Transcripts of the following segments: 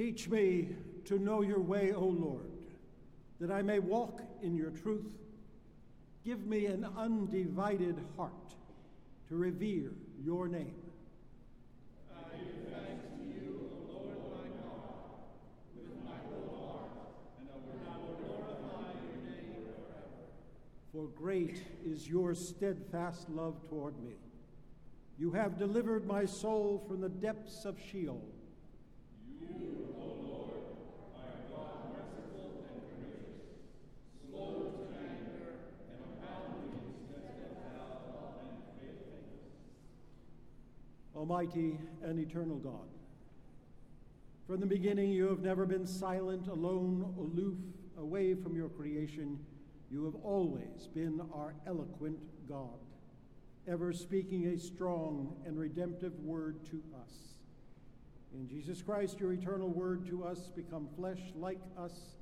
Teach me to know your way, O Lord, that I may walk in your truth. Give me an undivided heart to revere your name. I give thanks to you, O Lord my God, with my whole heart, and I will glorify your name forever. For great is your steadfast love toward me. You have delivered my soul from the depths of Sheol. You, O Lord, are God merciful and gracious, slow to anger, and abounding in steadfast love and faithfulness. Almighty and eternal God, from the beginning you have never been silent, alone, aloof, away from your creation. You have always been our eloquent God, ever speaking a strong and redemptive word to us. In Jesus Christ, your eternal word to us, become flesh like us,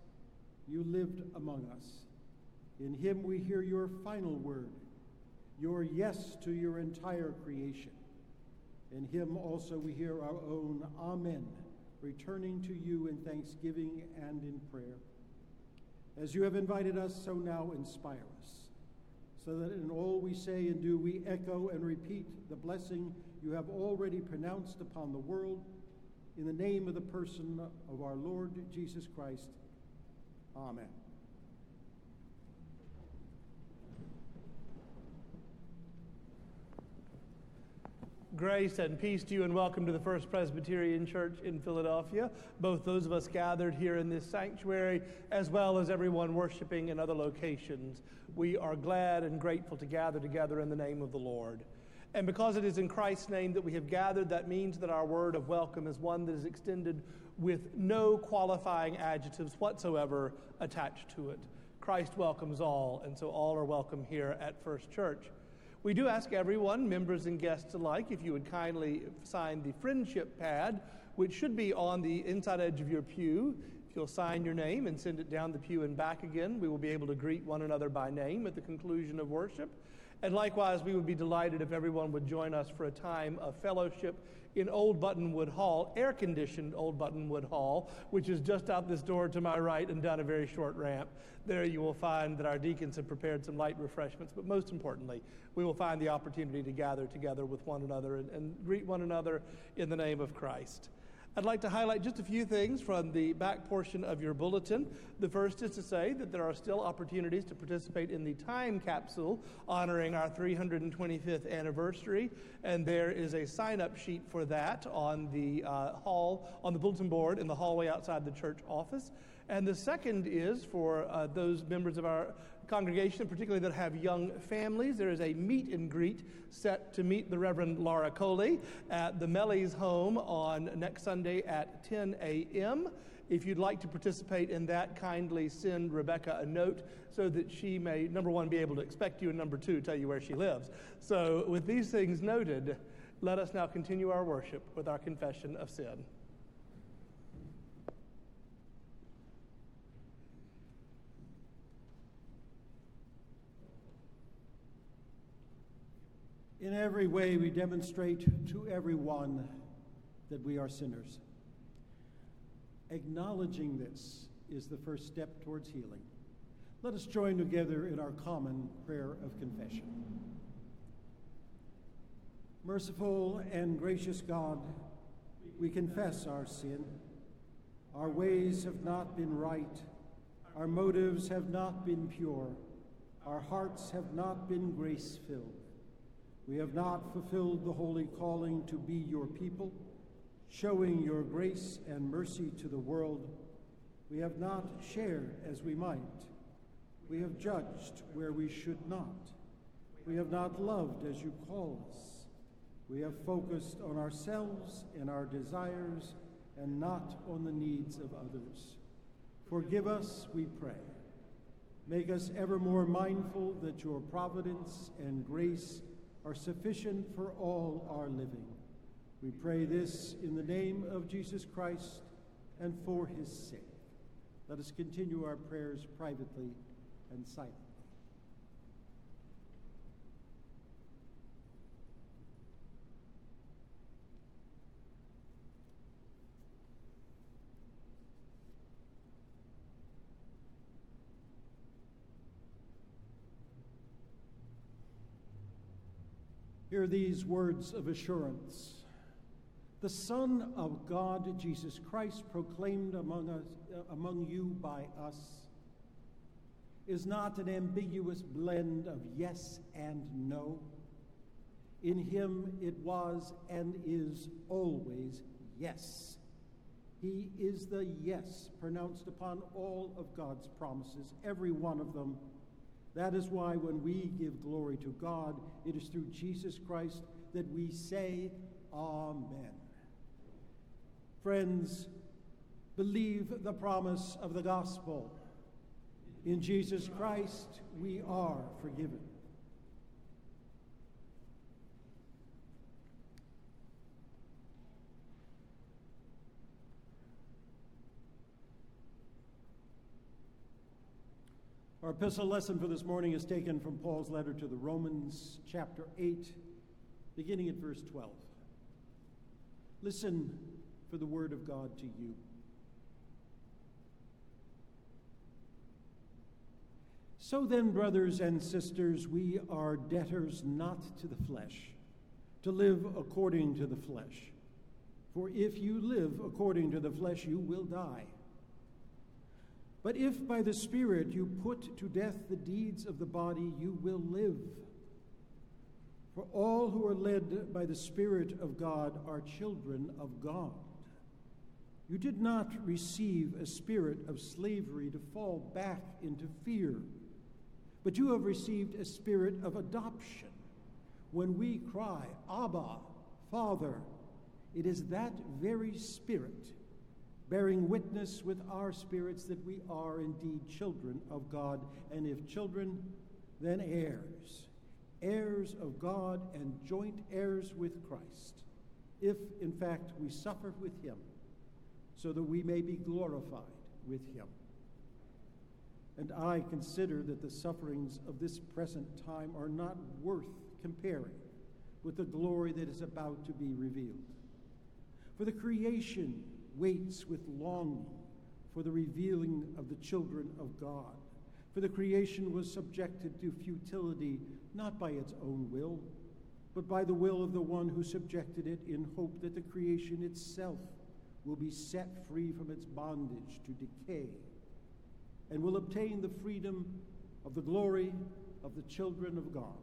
you lived among us. In him we hear your final word, your yes to your entire creation. In him also we hear our own Amen, returning to you in thanksgiving and in prayer. As you have invited us, so now inspire us, so that in all we say and do, we echo and repeat the blessing you have already pronounced upon the world in the name of the person of our Lord Jesus Christ. Amen. Grace and peace to you, and welcome to the First Presbyterian Church in Philadelphia. Both those of us gathered here in this sanctuary, as well as everyone worshiping in other locations. We are glad and grateful to gather together in the name of the Lord. And because it is in Christ's name that we have gathered, that means that our word of welcome is one that is extended with no qualifying adjectives whatsoever attached to it. Christ welcomes all, and so all are welcome here at First Church. We do ask everyone, members and guests alike, if you would kindly sign the friendship pad, which should be on the inside edge of your pew. If you'll sign your name and send it down the pew and back again, we will be able to greet one another by name at the conclusion of worship. And likewise, we would be delighted if everyone would join us for a time of fellowship in Old Buttonwood Hall, air conditioned Old Buttonwood Hall, which is just out this door to my right and down a very short ramp. There you will find that our deacons have prepared some light refreshments, but most importantly, we will find the opportunity to gather together with one another and, and greet one another in the name of Christ. I'd like to highlight just a few things from the back portion of your bulletin. The first is to say that there are still opportunities to participate in the time capsule honoring our 325th anniversary, and there is a sign up sheet for that on the uh, hall, on the bulletin board in the hallway outside the church office. And the second is for uh, those members of our congregation, particularly that have young families. There is a meet and greet set to meet the Reverend Laura Coley at the Mellies home on next Sunday at 10 a.m. If you'd like to participate in that, kindly send Rebecca a note so that she may, number one, be able to expect you, and number two, tell you where she lives. So, with these things noted, let us now continue our worship with our confession of sin. In every way, we demonstrate to everyone that we are sinners. Acknowledging this is the first step towards healing. Let us join together in our common prayer of confession. Merciful and gracious God, we confess our sin. Our ways have not been right. Our motives have not been pure. Our hearts have not been grace filled. We have not fulfilled the holy calling to be your people, showing your grace and mercy to the world. We have not shared as we might. We have judged where we should not. We have not loved as you call us. We have focused on ourselves and our desires and not on the needs of others. Forgive us, we pray. Make us ever more mindful that your providence and grace are sufficient for all our living. We pray this in the name of Jesus Christ and for his sake. Let us continue our prayers privately and silently. Hear these words of assurance. The Son of God, Jesus Christ, proclaimed among, us, uh, among you by us, is not an ambiguous blend of yes and no. In him it was and is always yes. He is the yes pronounced upon all of God's promises, every one of them. That is why when we give glory to God, it is through Jesus Christ that we say, Amen. Friends, believe the promise of the gospel. In Jesus Christ, we are forgiven. Our epistle lesson for this morning is taken from Paul's letter to the Romans, chapter 8, beginning at verse 12. Listen for the word of God to you. So then, brothers and sisters, we are debtors not to the flesh, to live according to the flesh. For if you live according to the flesh, you will die. But if by the Spirit you put to death the deeds of the body, you will live. For all who are led by the Spirit of God are children of God. You did not receive a spirit of slavery to fall back into fear, but you have received a spirit of adoption. When we cry, Abba, Father, it is that very spirit bearing witness with our spirits that we are indeed children of God, and if children, then heirs, heirs of God and joint heirs with Christ, if in fact we suffer with him, so that we may be glorified with him. And I consider that the sufferings of this present time are not worth comparing with the glory that is about to be revealed. For the creation waits with longing for the revealing of the children of God. For the creation was subjected to futility, not by its own will, but by the will of the one who subjected it, in hope that the creation itself will be set free from its bondage to decay and will obtain the freedom of the glory of the children of God.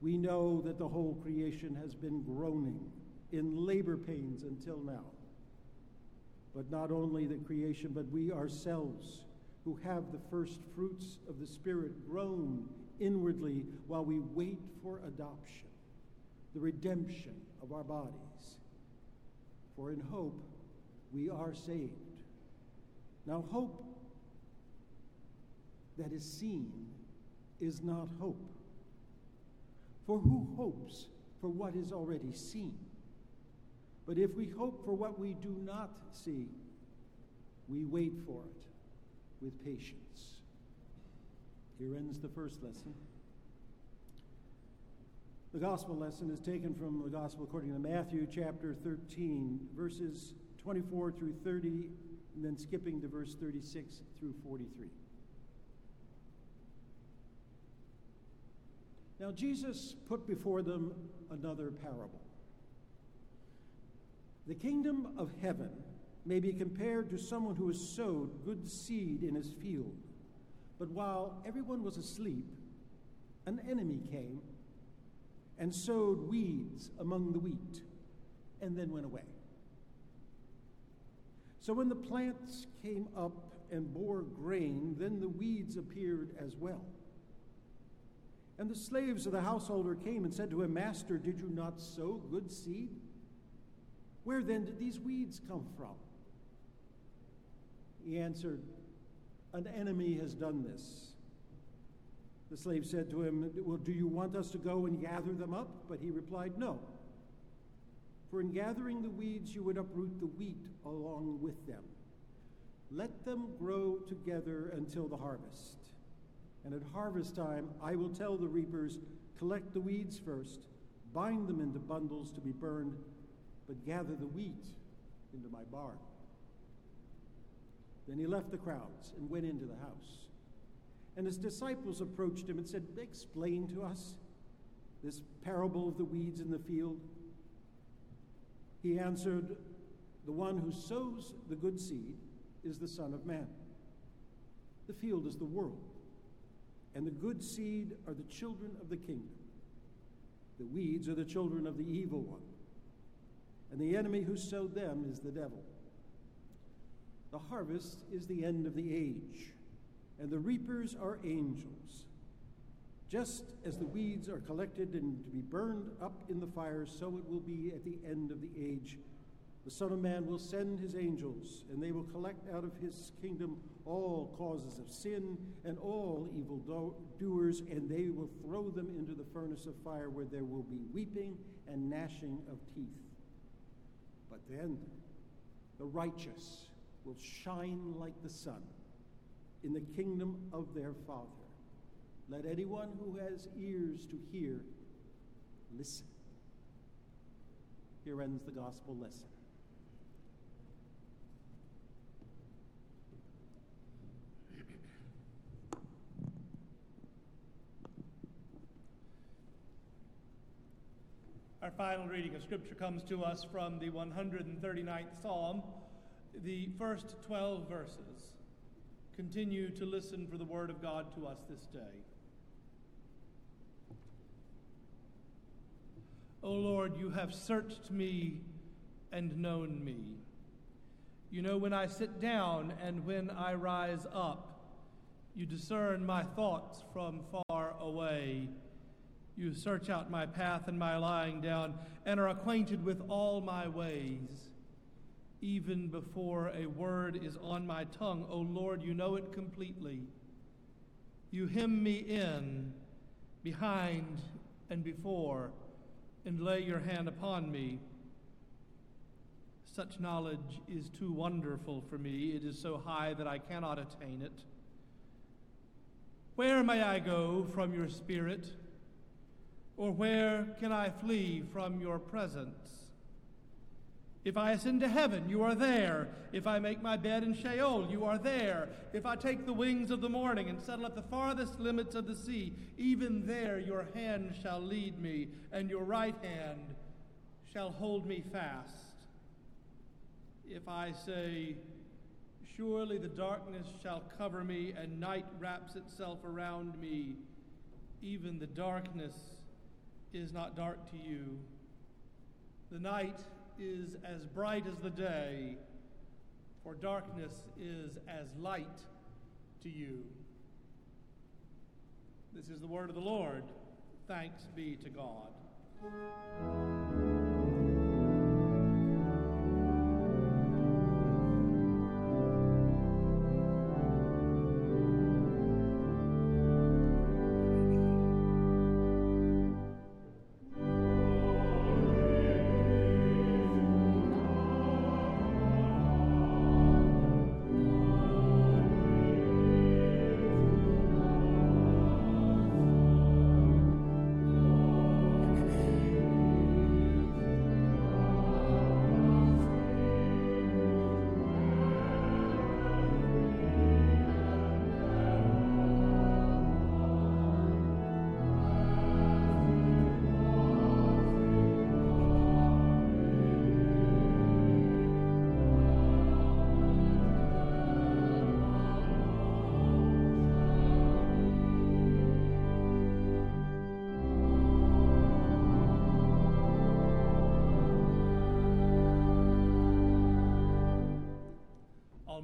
We know that the whole creation has been groaning in labor pains until now but not only the creation, but we ourselves who have the first fruits of the Spirit groan inwardly while we wait for adoption, the redemption of our bodies. For in hope we are saved. Now, hope that is seen is not hope. For who hopes for what is already seen? But if we hope for what we do not see, we wait for it with patience. Here ends the first lesson. The gospel lesson is taken from the gospel according to Matthew chapter 13, verses 24 through 30, and then skipping to verse 36 through 43. Now, Jesus put before them another parable. The kingdom of heaven may be compared to someone who has sowed good seed in his field. But while everyone was asleep, an enemy came and sowed weeds among the wheat and then went away. So when the plants came up and bore grain, then the weeds appeared as well. And the slaves of the householder came and said to him, Master, did you not sow good seed? Where then did these weeds come from? He answered, An enemy has done this. The slave said to him, Well, do you want us to go and gather them up? But he replied, No. For in gathering the weeds, you would uproot the wheat along with them. Let them grow together until the harvest. And at harvest time, I will tell the reapers, Collect the weeds first, bind them into bundles to be burned but gather the wheat into my barn. Then he left the crowds and went into the house. And his disciples approached him and said, Explain to us. this parable of the weeds in the field? He answered, The one who sows the good seed is the Son of Man. The field is the world, and the good seed are the children of the kingdom. The weeds are the children of the evil one, and the enemy who sowed them is the devil. The harvest is the end of the age, and the reapers are angels. Just as the weeds are collected and to be burned up in the fire, so it will be at the end of the age. The Son of Man will send his angels, and they will collect out of his kingdom all causes of sin and all evil do- doers, and they will throw them into the furnace of fire where there will be weeping and gnashing of teeth. But then the righteous will shine like the sun in the kingdom of their Father. Let anyone who has ears to hear listen. Here ends the gospel lesson. Our final reading of Scripture comes to us from the 139th Psalm, the first 12 verses. Continue to listen for the Word of God to us this day. O Lord, you have searched me and known me. You know when I sit down and when I rise up. You discern my thoughts from far away. You search out my path and my lying down, and are acquainted with all my ways. Even before a word is on my tongue, O Lord, you know it completely. You hem me in, behind and before, and lay your hand upon me. Such knowledge is too wonderful for me. It is so high that I cannot attain it. Where may I go from your spirit? Or where can I flee from your presence? If I ascend to heaven, you are there. If I make my bed in Sheol, you are there. If I take the wings of the morning and settle at the farthest limits of the sea, even there your hand shall lead me, and your right hand shall hold me fast. If I say, Surely the darkness shall cover me, and night wraps itself around me, even the darkness is not dark to you. The night is as bright as the day, for darkness is as light to you. This is the word of the Lord. Thanks be to God.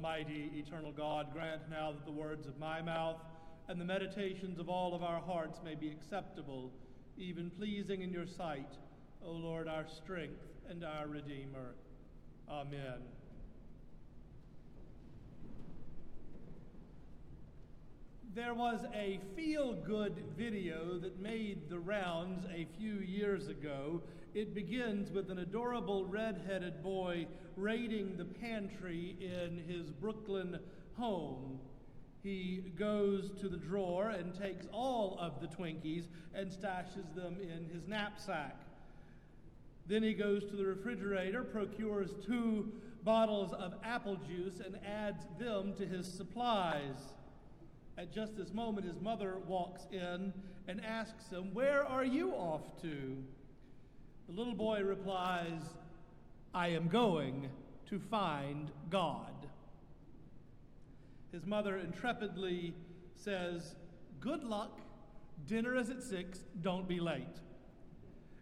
Almighty, eternal God, grant now that the words of my mouth and the meditations of all of our hearts may be acceptable, even pleasing in your sight, O Lord, our strength and our Redeemer. Amen. There was a feel good video that made the rounds a few years ago. It begins with an adorable red headed boy raiding the pantry in his Brooklyn home. He goes to the drawer and takes all of the Twinkies and stashes them in his knapsack. Then he goes to the refrigerator, procures two bottles of apple juice, and adds them to his supplies. At just this moment, his mother walks in and asks him, Where are you off to? The little boy replies, I am going to find God. His mother intrepidly says, Good luck. Dinner is at six. Don't be late.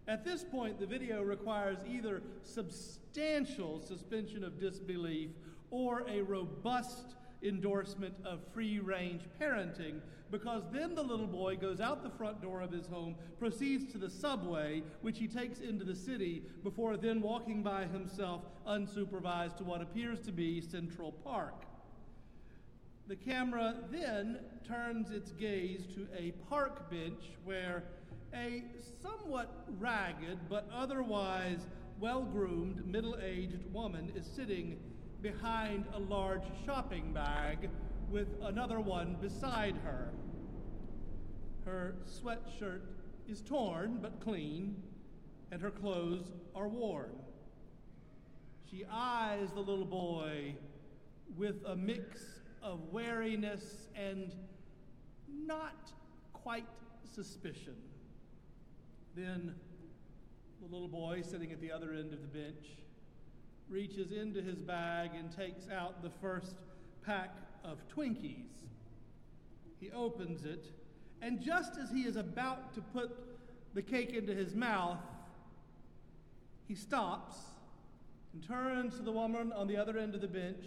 At this point, the video requires either substantial suspension of disbelief or a robust endorsement of free range parenting because then the little boy goes out the front door of his home, proceeds to the subway, which he takes into the city, before then walking by himself unsupervised to what appears to be Central Park. The camera then turns its gaze to a park bench where a somewhat ragged but otherwise well groomed middle aged woman is sitting behind a large shopping bag with another one beside her. Her sweatshirt is torn but clean, and her clothes are worn. She eyes the little boy with a mix of wariness and not quite suspicion. Then the little boy sitting at the other end of the bench reaches into his bag and takes out the first pack of Twinkies. He opens it, and just as he is about to put the cake into his mouth, he stops and turns to the woman on the other end of the bench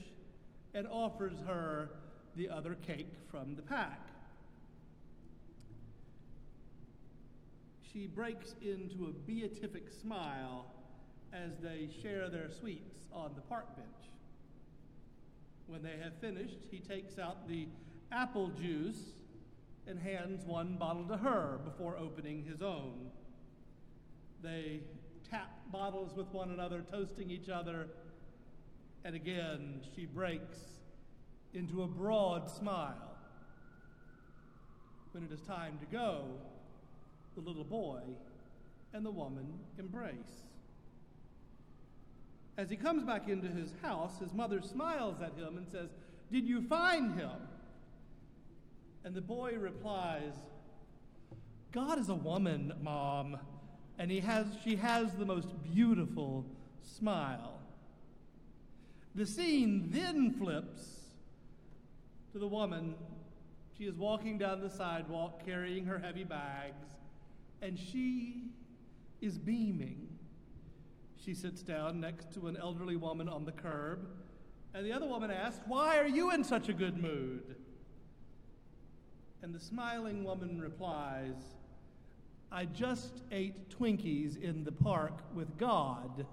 and offers her the other cake from the pack. She breaks into a beatific smile as they share their sweets on the park bench. When they have finished, he takes out the apple juice and hands one bottle to her before opening his own. They tap bottles with one another, toasting each other, and again she breaks into a broad smile. When it is time to go, the little boy and the woman embrace. As he comes back into his house, his mother smiles at him and says, Did you find him? And the boy replies, God is a woman, Mom, and he has, she has the most beautiful smile. The scene then flips to the woman. She is walking down the sidewalk carrying her heavy bags, and she is beaming. She sits down next to an elderly woman on the curb, and the other woman asks, Why are you in such a good mood? And the smiling woman replies, I just ate Twinkies in the park with God.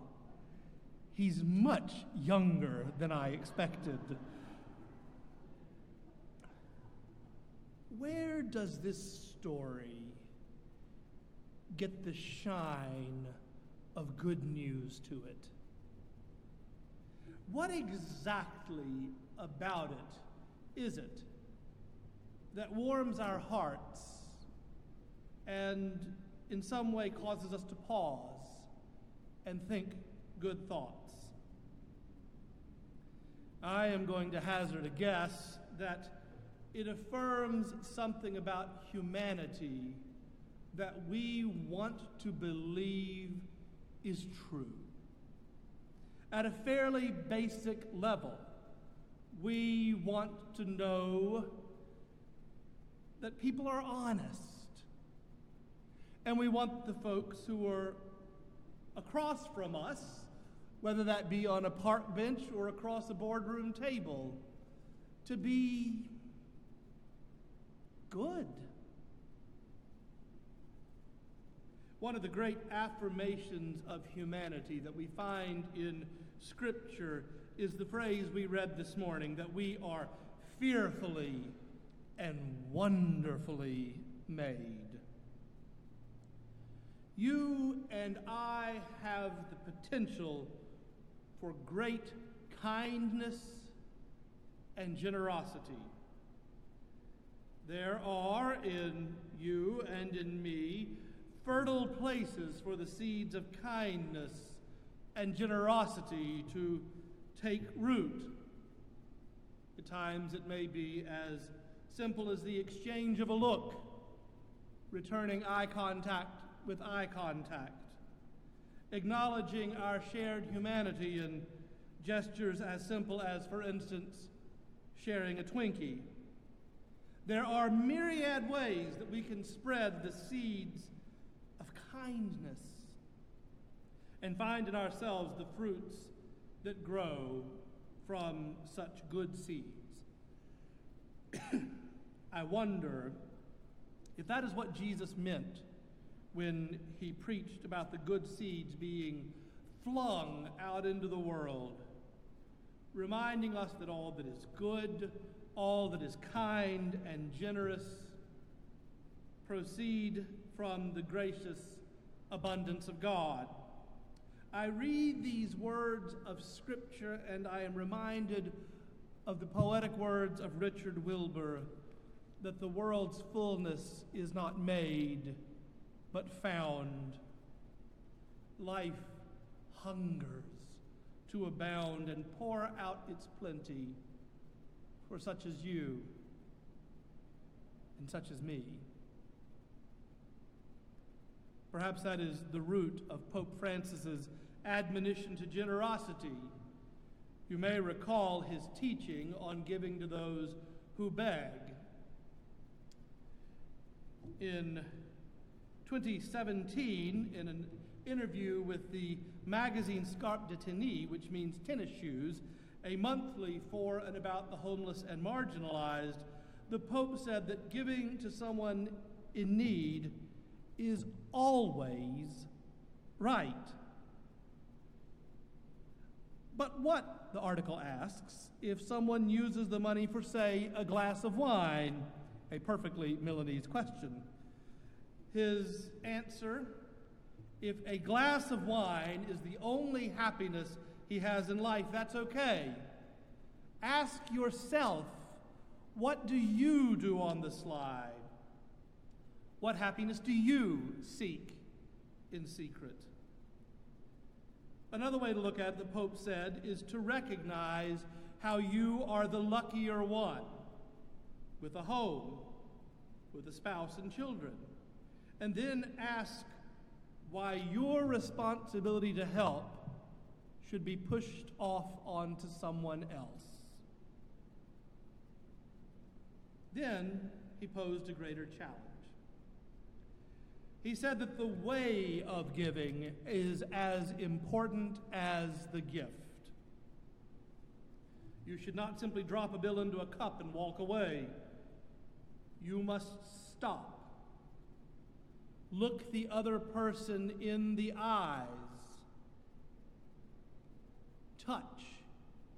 He's much younger than I expected. Where does this story get the shine of good news to it? What exactly about it is it that warms our hearts and in some way causes us to pause and think good thoughts? I am going to hazard a guess that it affirms something about humanity that we want to believe is true. At a fairly basic level, we want to know that people are honest. And we want the folks who are across from us, whether that be on a park bench or across a boardroom table, to be good. One of the great affirmations of humanity that we find in Scripture is the phrase we read this morning that we are fearfully and wonderfully made. You and I have the potential for great kindness and generosity. There are in you and in me fertile places for the seeds of kindness and generosity to take root. At times it may be as simple as the exchange of a look, returning eye contact with eye contact, acknowledging our shared humanity in gestures as simple as, for instance, sharing a Twinkie. There are myriad ways that we can spread the seeds kindness and find in ourselves the fruits that grow from such good seeds. I wonder if that is what Jesus meant when he preached about the good seeds being flung out into the world, reminding us that all that is good, all that is kind and generous proceed from the gracious abundance of God. I read these words of Scripture and I am reminded of the poetic words of Richard Wilbur that the world's fullness is not made, but found. Life hungers to abound and pour out its plenty for such as you and such as me. Perhaps that is the root of Pope Francis's admonition to generosity. You may recall his teaching on giving to those who beg. In 2017, in an interview with the magazine Scarp de' tenis, which means tennis shoes, a monthly for and about the homeless and marginalized, the Pope said that giving to someone in need is always right. But what, the article asks, if someone uses the money for, say, a glass of wine? A perfectly Milanese question. His answer if a glass of wine is the only happiness he has in life, that's okay. Ask yourself, what do you do on the slide? What happiness do you seek in secret? Another way to look at it, the Pope said, is to recognize how you are the luckier one with a home, with a spouse and children. And then ask why your responsibility to help should be pushed off onto someone else. Then he posed a greater challenge. He said that the way of giving is as important as the gift. You should not simply drop a bill into a cup and walk away. You must stop. Look the other person in the eyes. Touch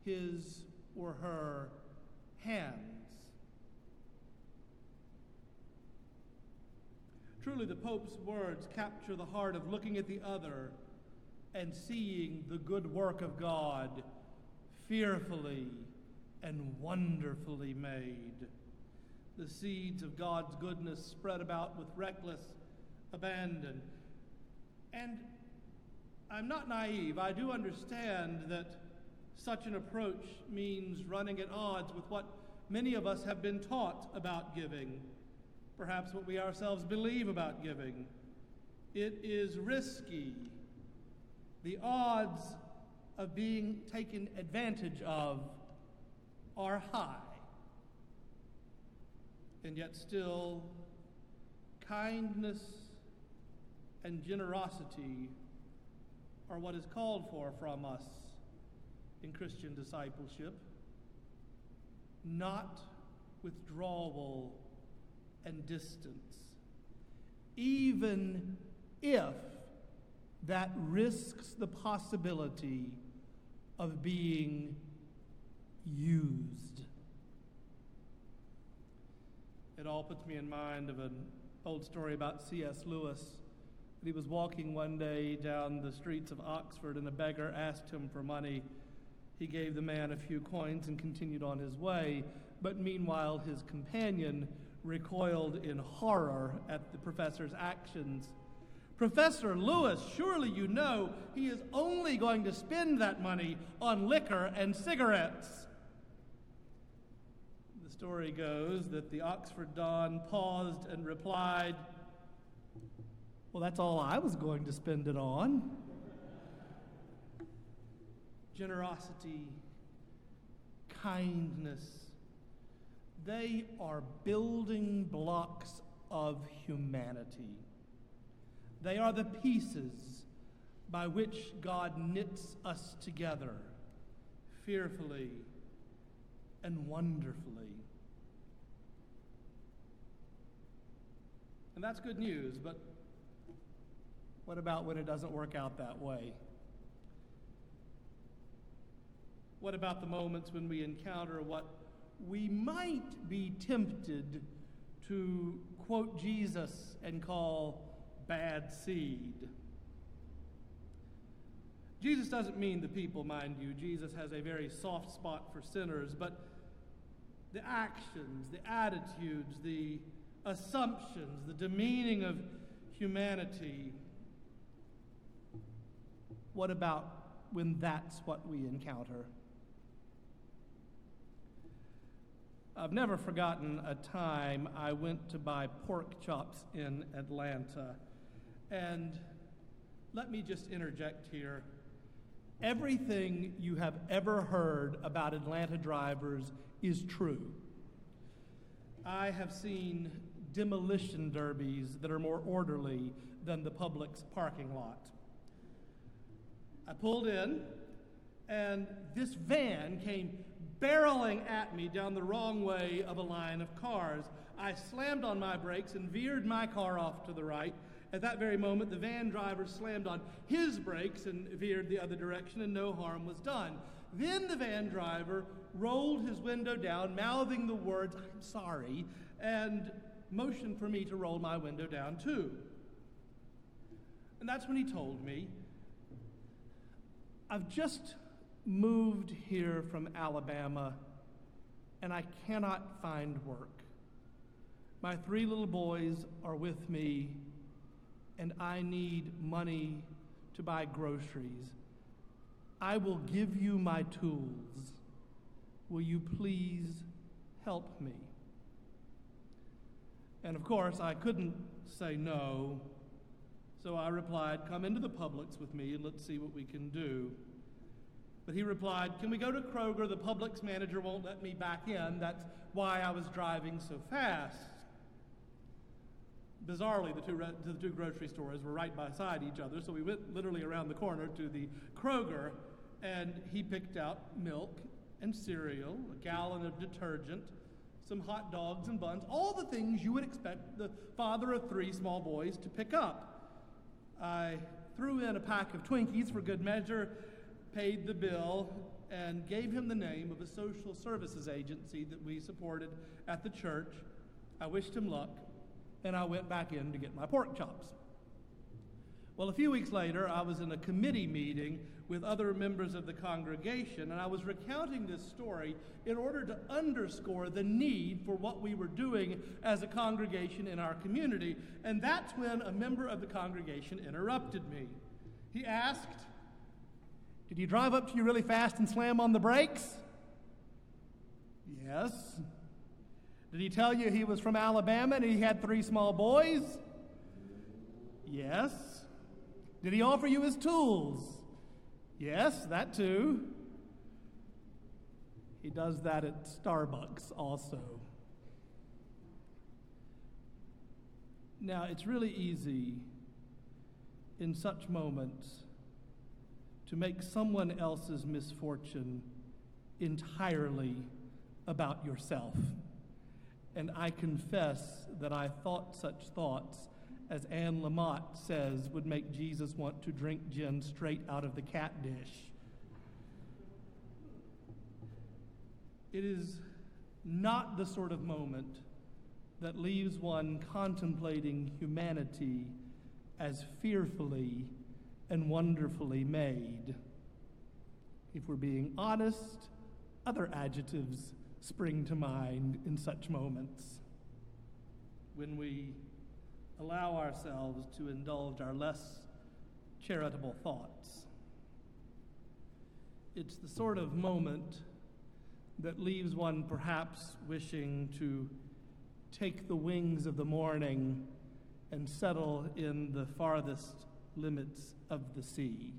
his or her hands. Truly, the Pope's words capture the heart of looking at the other and seeing the good work of God fearfully and wonderfully made. The seeds of God's goodness spread about with reckless abandon. And I'm not naive. I do understand that such an approach means running at odds with what many of us have been taught about giving perhaps what we ourselves believe about giving. It is risky. The odds of being taken advantage of are high. And yet, still, kindness and generosity are what is called for from us in Christian discipleship, not withdrawal and distance, even if that risks the possibility of being used. It all puts me in mind of an old story about C.S. Lewis. He was walking one day down the streets of Oxford, and a beggar asked him for money. He gave the man a few coins and continued on his way. But meanwhile, his companion recoiled in horror at the professor's actions. Professor Lewis, surely you know he is only going to spend that money on liquor and cigarettes. The story goes that the Oxford Don paused and replied, Well, that's all I was going to spend it on. Generosity, kindness, they are building blocks of humanity. They are the pieces by which God knits us together fearfully and wonderfully. And that's good news, but what about when it doesn't work out that way? What about the moments when we encounter what we might be tempted to quote Jesus and call bad seed? Jesus doesn't mean the people, mind you. Jesus has a very soft spot for sinners, but the actions, the attitudes, the assumptions, the demeaning of humanity. What about when that's what we encounter? I've never forgotten a time I went to buy pork chops in Atlanta. And let me just interject here. Everything you have ever heard about Atlanta drivers is true. I have seen demolition derbies that are more orderly than the Publix parking lot. I pulled in, and this van came barreling at me down the wrong way of a line of cars. I slammed on my brakes and veered my car off to the right at that very moment, the van driver slammed on his brakes and veered the other direction, and no harm was done. Then the van driver rolled his window down, mouthing the words, I'm sorry, and motioned for me to roll my window down too. And that's when he told me, I've just moved here from Alabama and I cannot find work. My three little boys are with me and I need money to buy groceries. I will give you my tools. Will you please help me? And of course, I couldn't say no, so I replied, Come into the Publix with me and let's see what we can do. But he replied, Can we go to Kroger? The Publix manager won't let me back in. That's why I was driving so fast bizarrely, the two, re- the two grocery stores were right beside each other, so we went literally around the corner to the Kroger, and he picked out milk and cereal, a gallon of detergent, some hot dogs and buns, all the things you would expect the father of three small boys to pick up. I threw in a pack of Twinkies for good measure, paid the bill, and gave him the name of a social services agency that we supported at the church. I wished him luck and I went back in to get my pork chops. Well, a few weeks later, I was in a committee meeting with other members of the congregation, and I was recounting this story in order to underscore the need for what we were doing as a congregation in our community. And that's when a member of the congregation interrupted me. He asked, Did he drive up to you really fast and slam on the brakes? Yes. Did he tell you he was from Alabama and he had three small boys? Yes. Did he offer you his tools? Yes, that too. He does that at Starbucks also. Now, it's really easy in such moments to make someone else's misfortune entirely about yourself. And I confess that I thought such thoughts, as Anne Lamott says, would make Jesus want to drink gin straight out of the cat dish. It is not the sort of moment that leaves one contemplating humanity as fearfully and wonderfully made. If we're being honest, other adjectives spring to mind in such moments when we allow ourselves to indulge our less charitable thoughts. It's the sort of moment that leaves one perhaps wishing to take the wings of the morning and settle in the farthest limits of the sea.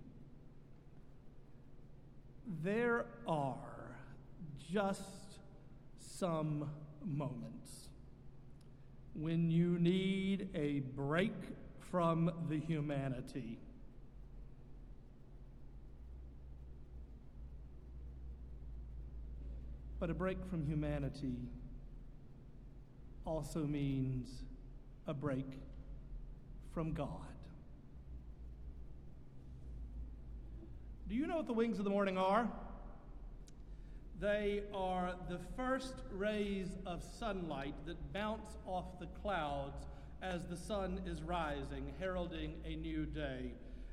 There are just some moments when you need a break from the humanity. But a break from humanity also means a break from God. Do you know what the wings of the morning are? They are the first rays of sunlight that bounce off the clouds as the sun is rising, heralding a new day.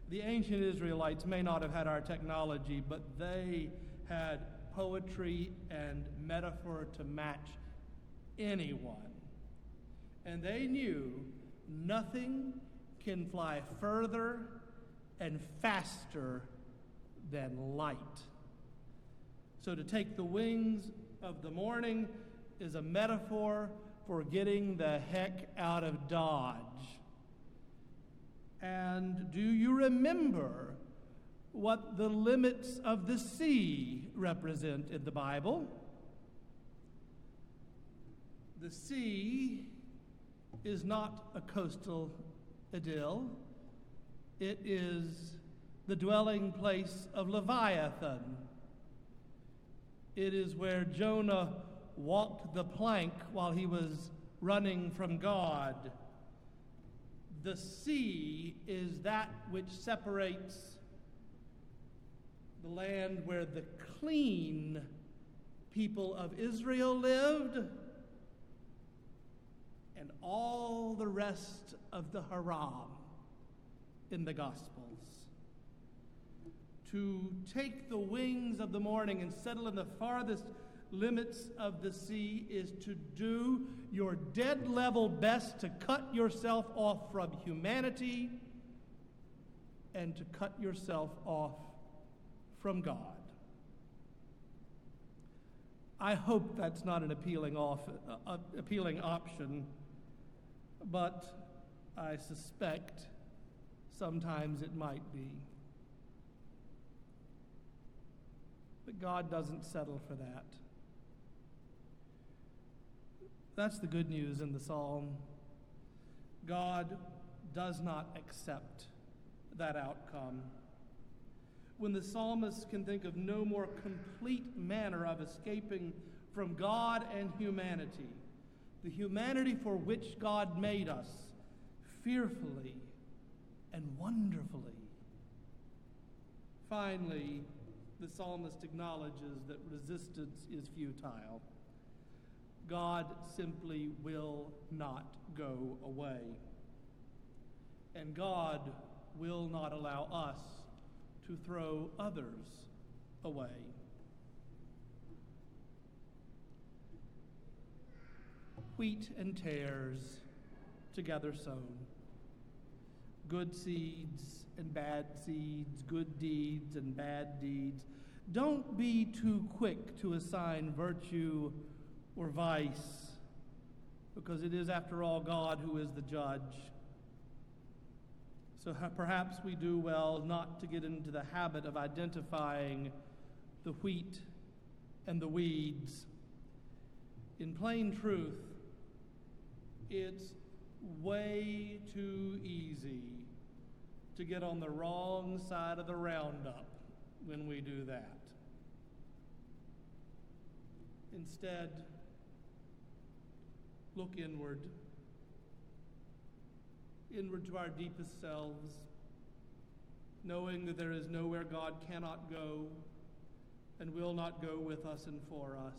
The ancient Israelites may not have had our technology, but they had poetry and metaphor to match anyone. And they knew nothing can fly further and faster than light. So to take the wings of the morning is a metaphor for getting the heck out of Dodge. And do you remember what the limits of the sea represent in the Bible? The sea is not a coastal idyll, it is the dwelling place of Leviathan. It is where Jonah walked the plank while he was running from God. The sea is that which separates the land where the clean people of Israel lived and all the rest of the haram in the Gospels. To take the wings of the morning and settle in the farthest limits of the sea is to do your dead level best to cut yourself off from humanity and to cut yourself off from God. I hope that's not an appealing, off, uh, appealing option, but I suspect sometimes it might be. But God doesn't settle for that. That's the good news in the psalm. God does not accept that outcome. When the psalmist can think of no more complete manner of escaping from God and humanity, the humanity for which God made us fearfully and wonderfully. Finally, the psalmist acknowledges that resistance is futile. God simply will not go away. And God will not allow us to throw others away. Wheat and tares together sown, good seeds and bad seeds, good deeds and bad deeds. Don't be too quick to assign virtue or vice, because it is, after all, God who is the judge. So perhaps we do well not to get into the habit of identifying the wheat and the weeds. In plain truth, it's way too easy to get on the wrong side of the roundup when we do that. Instead, look inward, inward to our deepest selves, knowing that there is nowhere God cannot go and will not go with us and for us.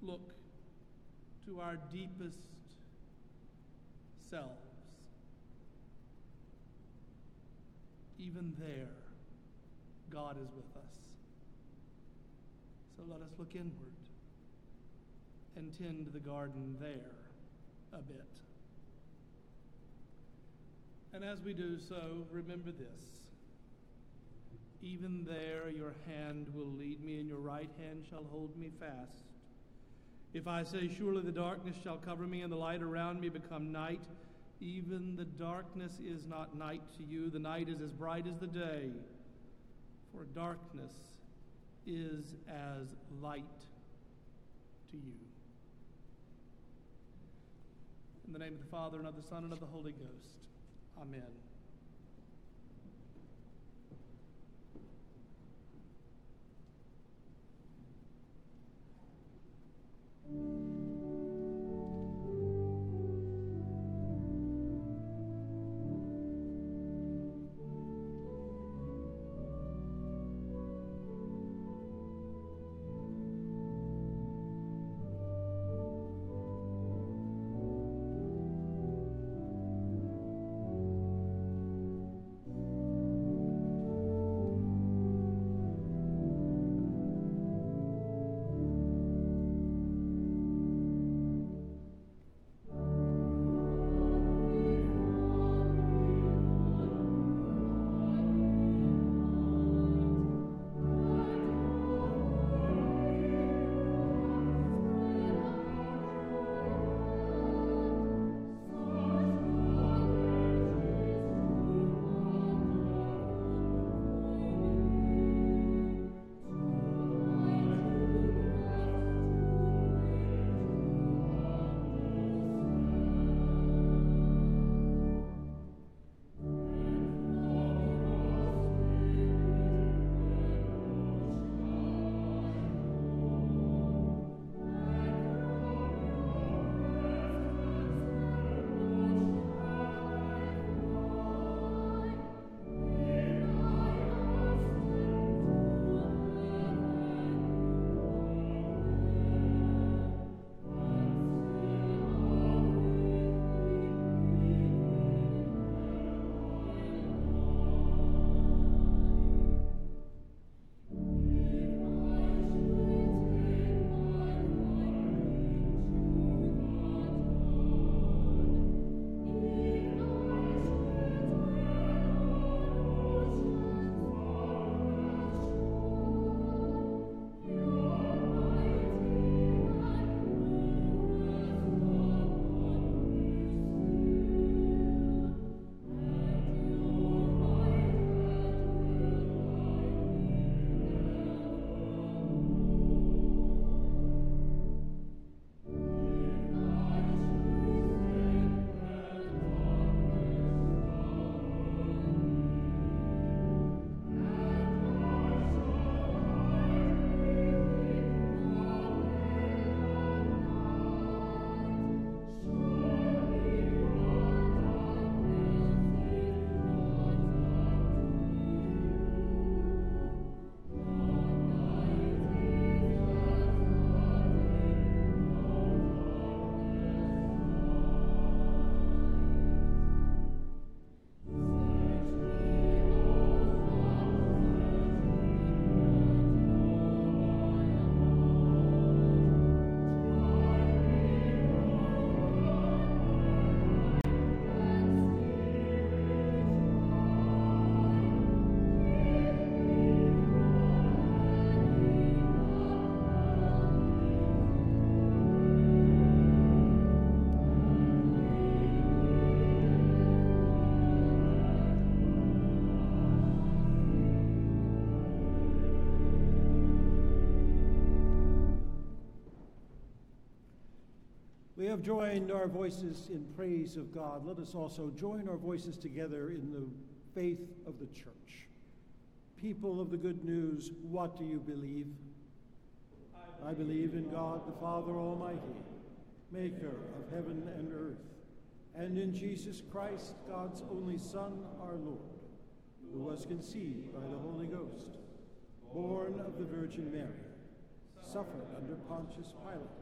Look to our deepest selves. Even there, God is with us. So let us look inward and tend the garden there a bit. And as we do so, remember this Even there your hand will lead me, and your right hand shall hold me fast. If I say, Surely the darkness shall cover me, and the light around me become night, even the darkness is not night to you. The night is as bright as the day, for darkness is as light to you. In the name of the Father, and of the Son, and of the Holy Ghost. Amen. We have joined our voices in praise of God. Let us also join our voices together in the faith of the church. People of the good news, what do you believe? I believe in God the Father Almighty, maker of heaven and earth, and in Jesus Christ, God's only Son, our Lord, who was conceived by the Holy Ghost, born of the Virgin Mary, suffered under Pontius Pilate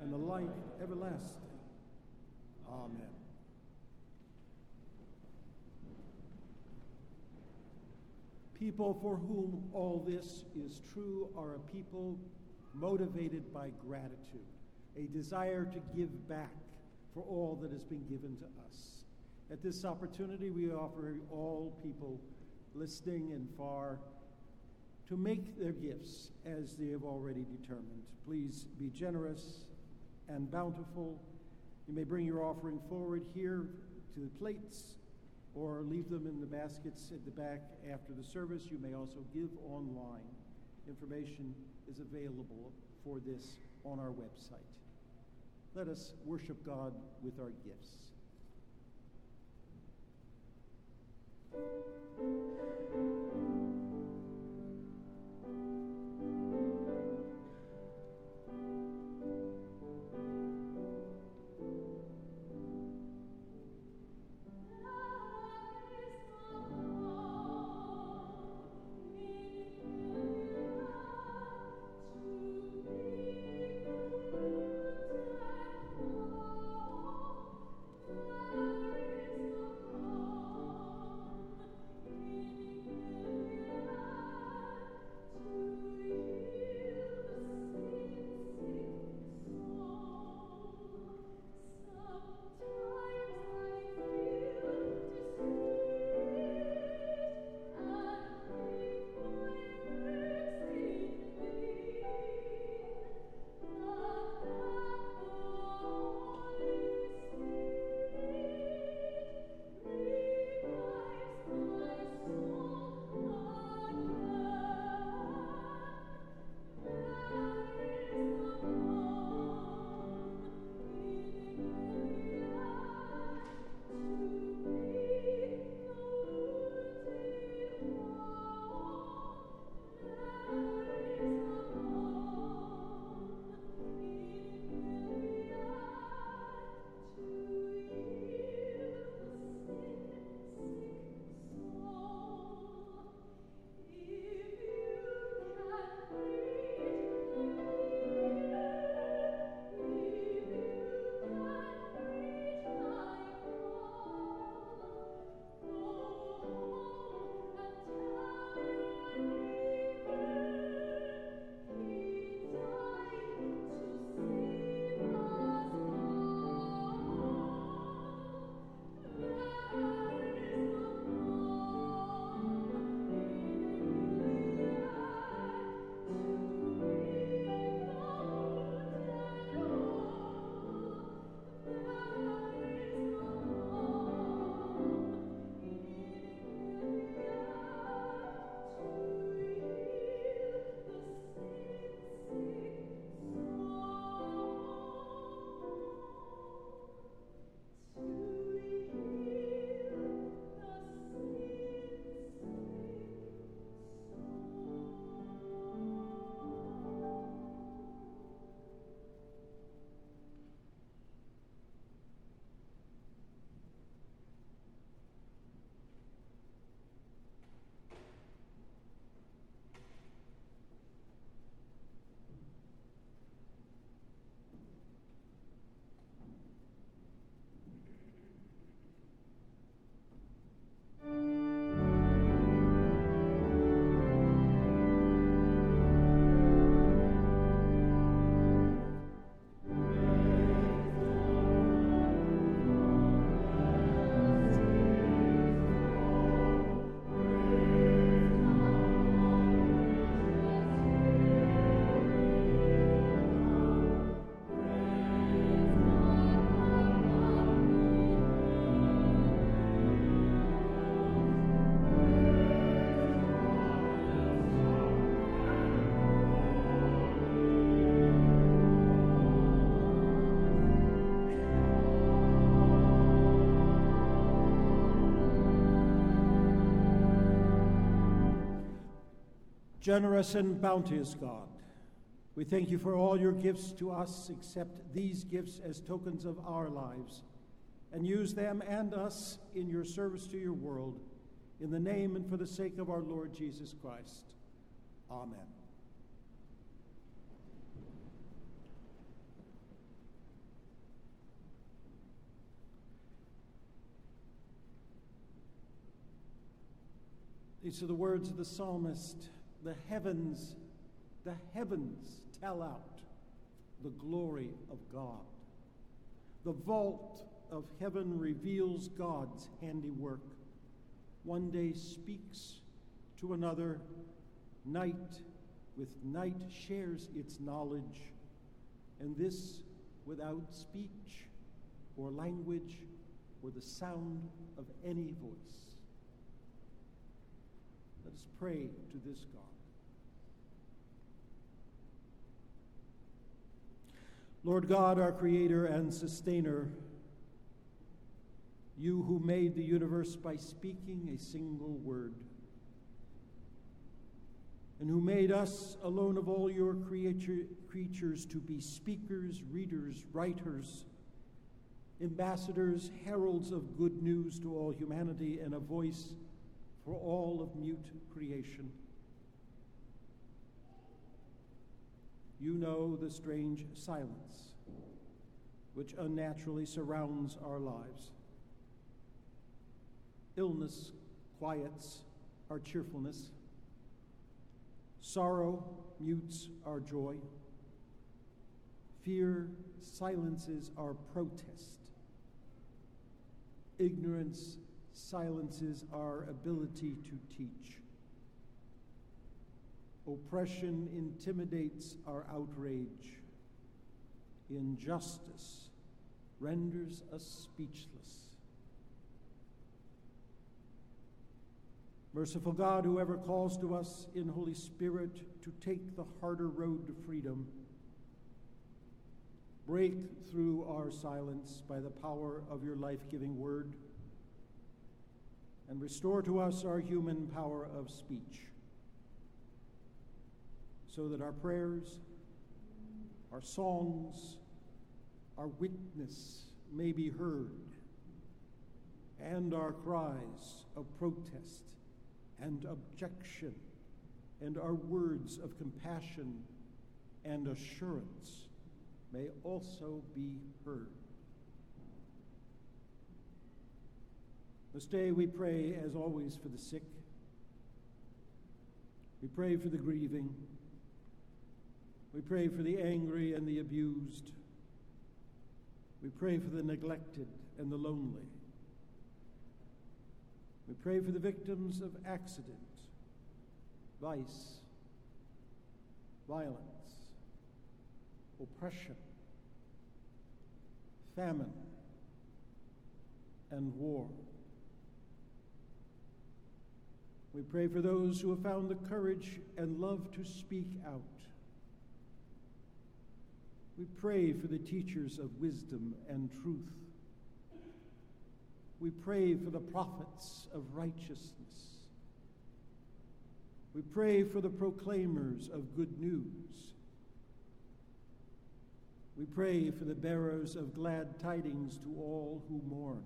and the life everlasting. Amen. People for whom all this is true are a people motivated by gratitude, a desire to give back for all that has been given to us. At this opportunity, we offer all people listening and far to make their gifts as they have already determined. Please be generous and bountiful. You may bring your offering forward here to the plates or leave them in the baskets at the back after the service. You may also give online. Information is available for this on our website. Let us worship God with our gifts. Generous and bounteous God, we thank you for all your gifts to us. Accept these gifts as tokens of our lives and use them and us in your service to your world in the name and for the sake of our Lord Jesus Christ. Amen. These are the words of the psalmist The heavens, the heavens tell out the glory of God. The vault of heaven reveals God's handiwork. One day speaks to another, night with night shares its knowledge, and this without speech or language or the sound of any voice. Let us pray to this God. Lord God, our Creator and Sustainer, you who made the universe by speaking a single word, and who made us alone of all your creature, creatures to be speakers, readers, writers, ambassadors, heralds of good news to all humanity, and a voice for all of mute creation. You know the strange silence which unnaturally surrounds our lives. Illness quiets our cheerfulness. Sorrow mutes our joy. Fear silences our protest. Ignorance silences our ability to teach. Oppression intimidates our outrage. Injustice renders us speechless. Merciful God, whoever calls to us in Holy Spirit to take the harder road to freedom, break through our silence by the power of your life giving word, and restore to us our human power of speech, so that our prayers, our songs, our witness may be heard, and our cries of protest and objection, and our words of compassion and assurance may also be heard. This day we pray, as always, for the sick. We pray for the grieving. We pray for the angry and the abused. We pray for the neglected and the lonely. We pray for the victims of accident, vice, violence, oppression, famine, and war. We pray for those who have found the courage and love to speak out. We pray for the teachers of wisdom and truth. We pray for the prophets of righteousness. We pray for the proclaimers of good news. We pray for the bearers of glad tidings to all who mourn.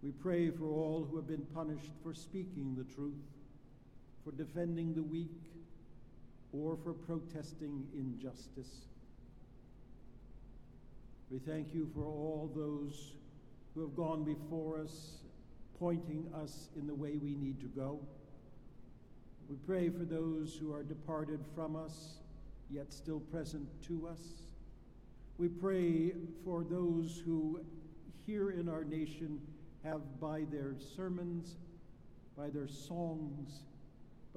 We pray for all who have been punished for speaking the truth, for defending the weak, or for protesting injustice. We thank you for all those who have gone before us, pointing us in the way we need to go. We pray for those who are departed from us, yet still present to us. We pray for those who here in our nation have, by their sermons, by their songs,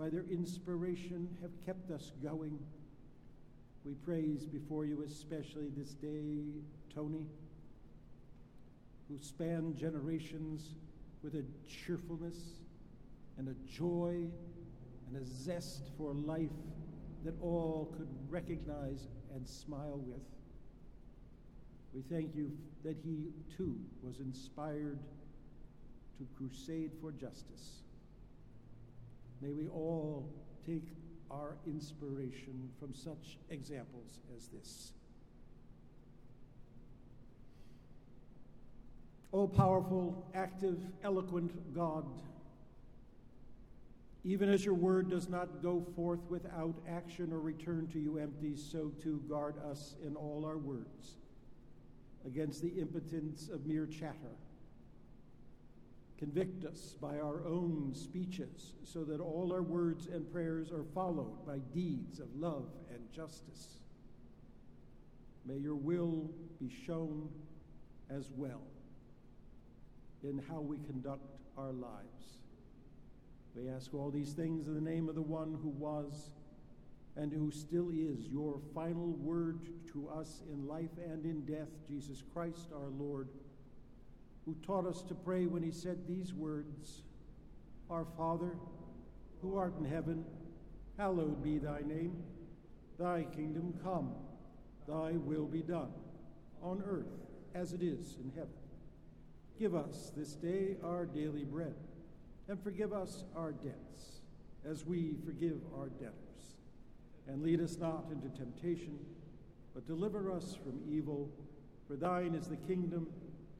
by their inspiration, have kept us going. We praise before you, especially this day, Tony, who spanned generations with a cheerfulness and a joy and a zest for life that all could recognize and smile with. We thank you that he too was inspired to crusade for justice. May we all take our inspiration from such examples as this. O powerful, active, eloquent God, Even as your word does not go forth without action or return to you empty, so too guard us in all our words against the impotence of mere chatter. Convict us by our own speeches, so that all our words and prayers are followed by deeds of love and justice. May your will be shown as well in how we conduct our lives. We ask all these things in the name of the one who was and who still is your final word to us in life and in death, Jesus Christ our Lord, who taught us to pray when he said these words Our Father, who art in heaven, hallowed be thy name. Thy kingdom come, thy will be done, on earth as it is in heaven. Give us this day our daily bread, and forgive us our debts, as we forgive our debtors. And lead us not into temptation, but deliver us from evil. For thine is the kingdom,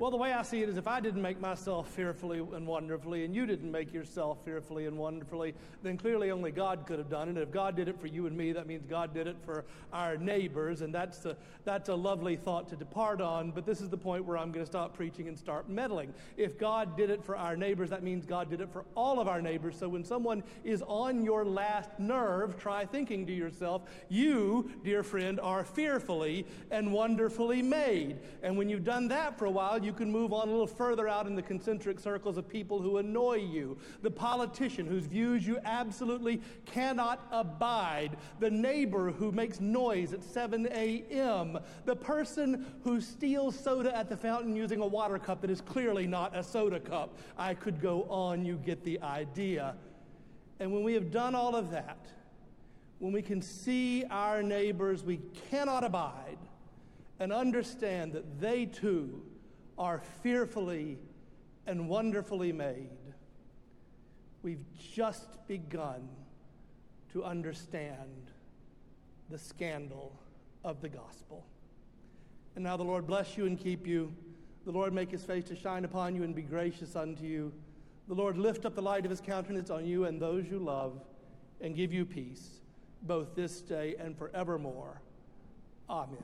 Well, the way I see it is if I didn't make myself fearfully and wonderfully, and you didn't make yourself fearfully and wonderfully, then clearly only God could have done it. And if God did it for you and me, that means God did it for our neighbors. And that's a, that's a lovely thought to depart on. But this is the point where I'm going to stop preaching and start meddling. If God did it for our neighbors, that means God did it for all of our neighbors. So when someone is on your last nerve, try thinking to yourself, you, dear friend, are fearfully and wonderfully made. And when you've done that for a while, you can move on a little further out in the concentric circles of people who annoy you. The politician whose views you absolutely cannot abide. The neighbor who makes noise at 7 a.m. The person who steals soda at the fountain using a water cup that is clearly not a soda cup. I could go on, you get the idea. And when we have done all of that, when we can see our neighbors we cannot abide and understand that they too are fearfully and wonderfully made, we've just begun to understand the scandal of the gospel. And now the Lord bless you and keep you. The Lord make his face to shine upon you and be gracious unto you. The Lord lift up the light of his countenance on you and those you love and give you peace, both this day and forevermore. Amen.